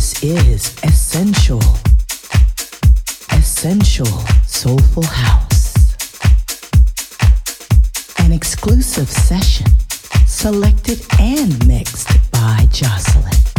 This is Essential. Essential Soulful House. An exclusive session selected and mixed by Jocelyn.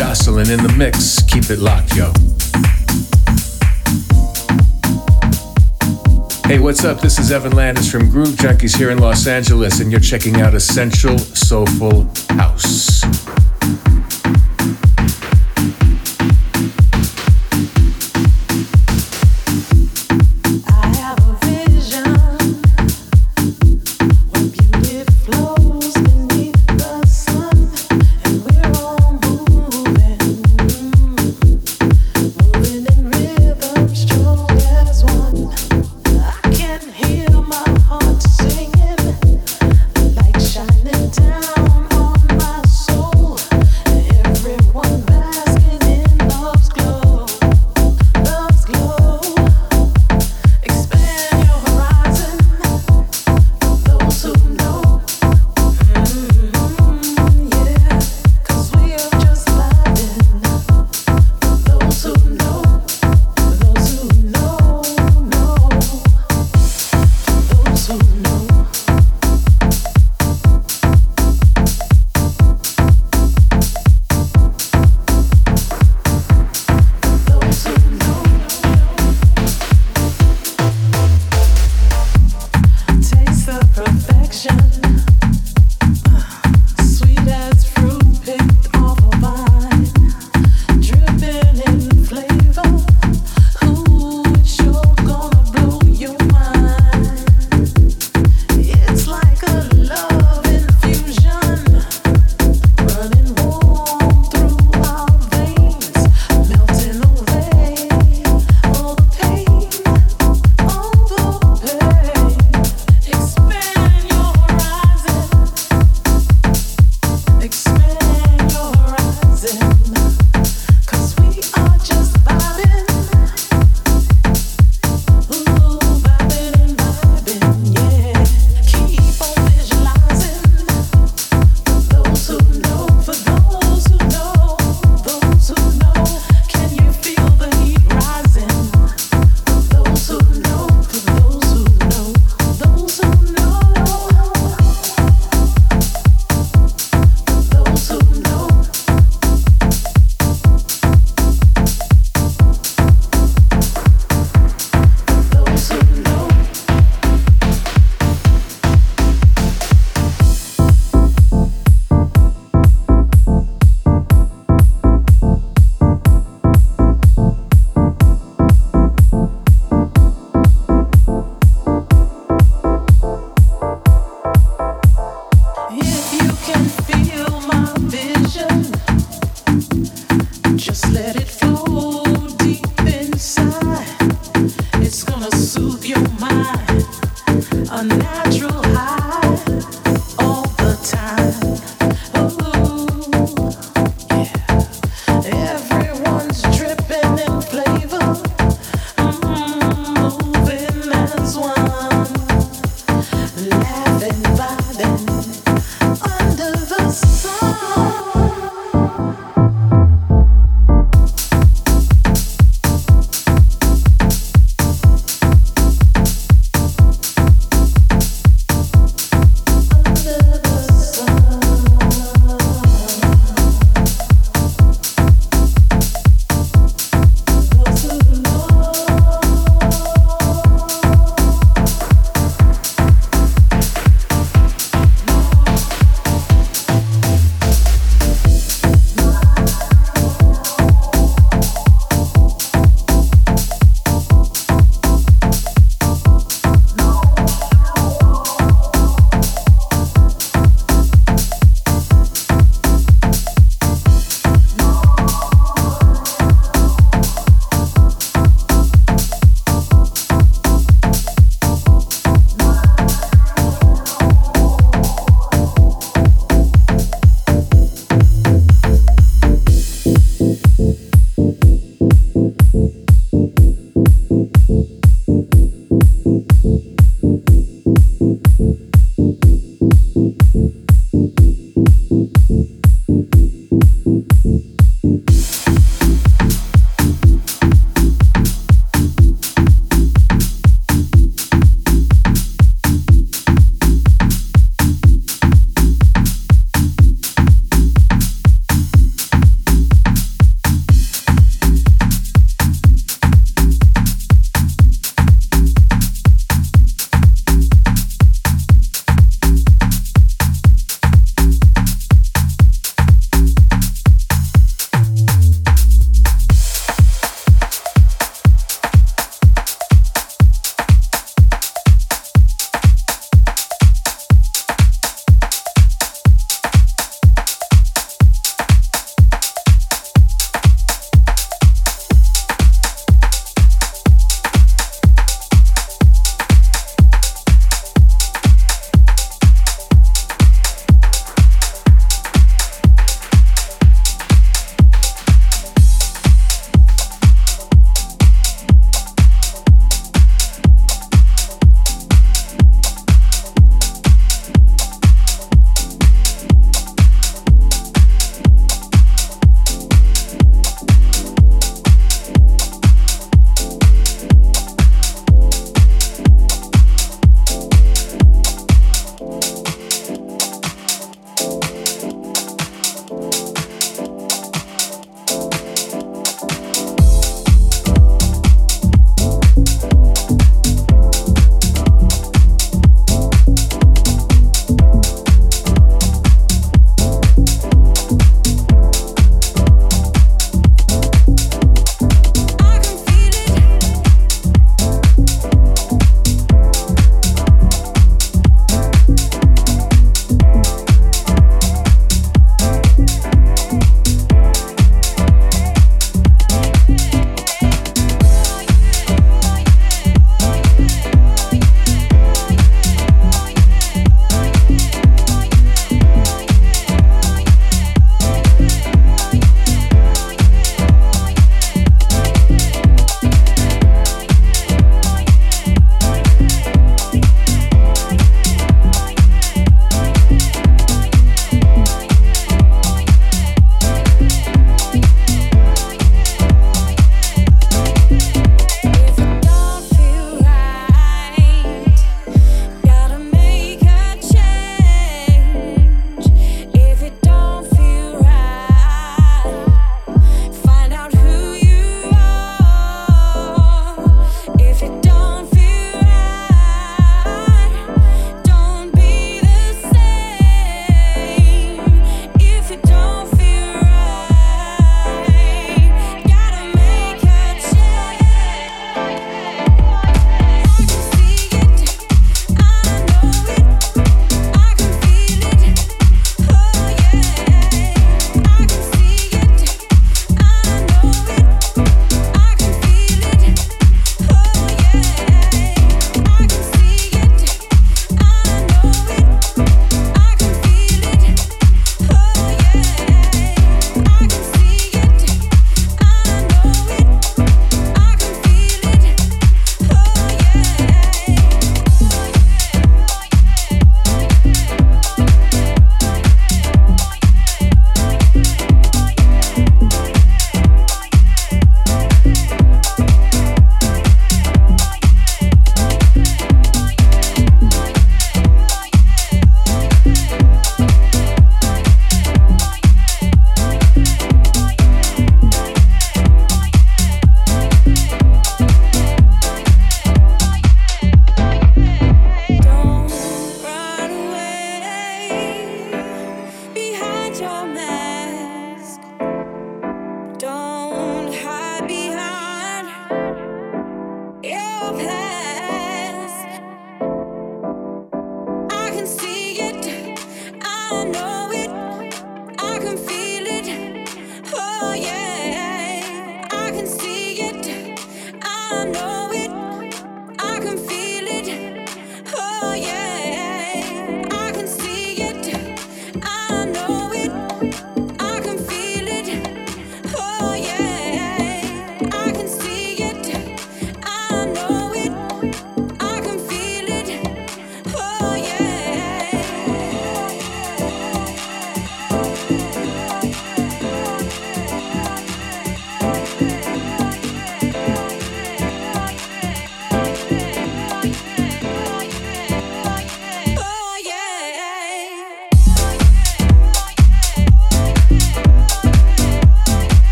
Jocelyn in the mix. Keep it locked, yo. Hey, what's up? This is Evan Landis from Groove Junkies here in Los Angeles, and you're checking out Essential Soulful House.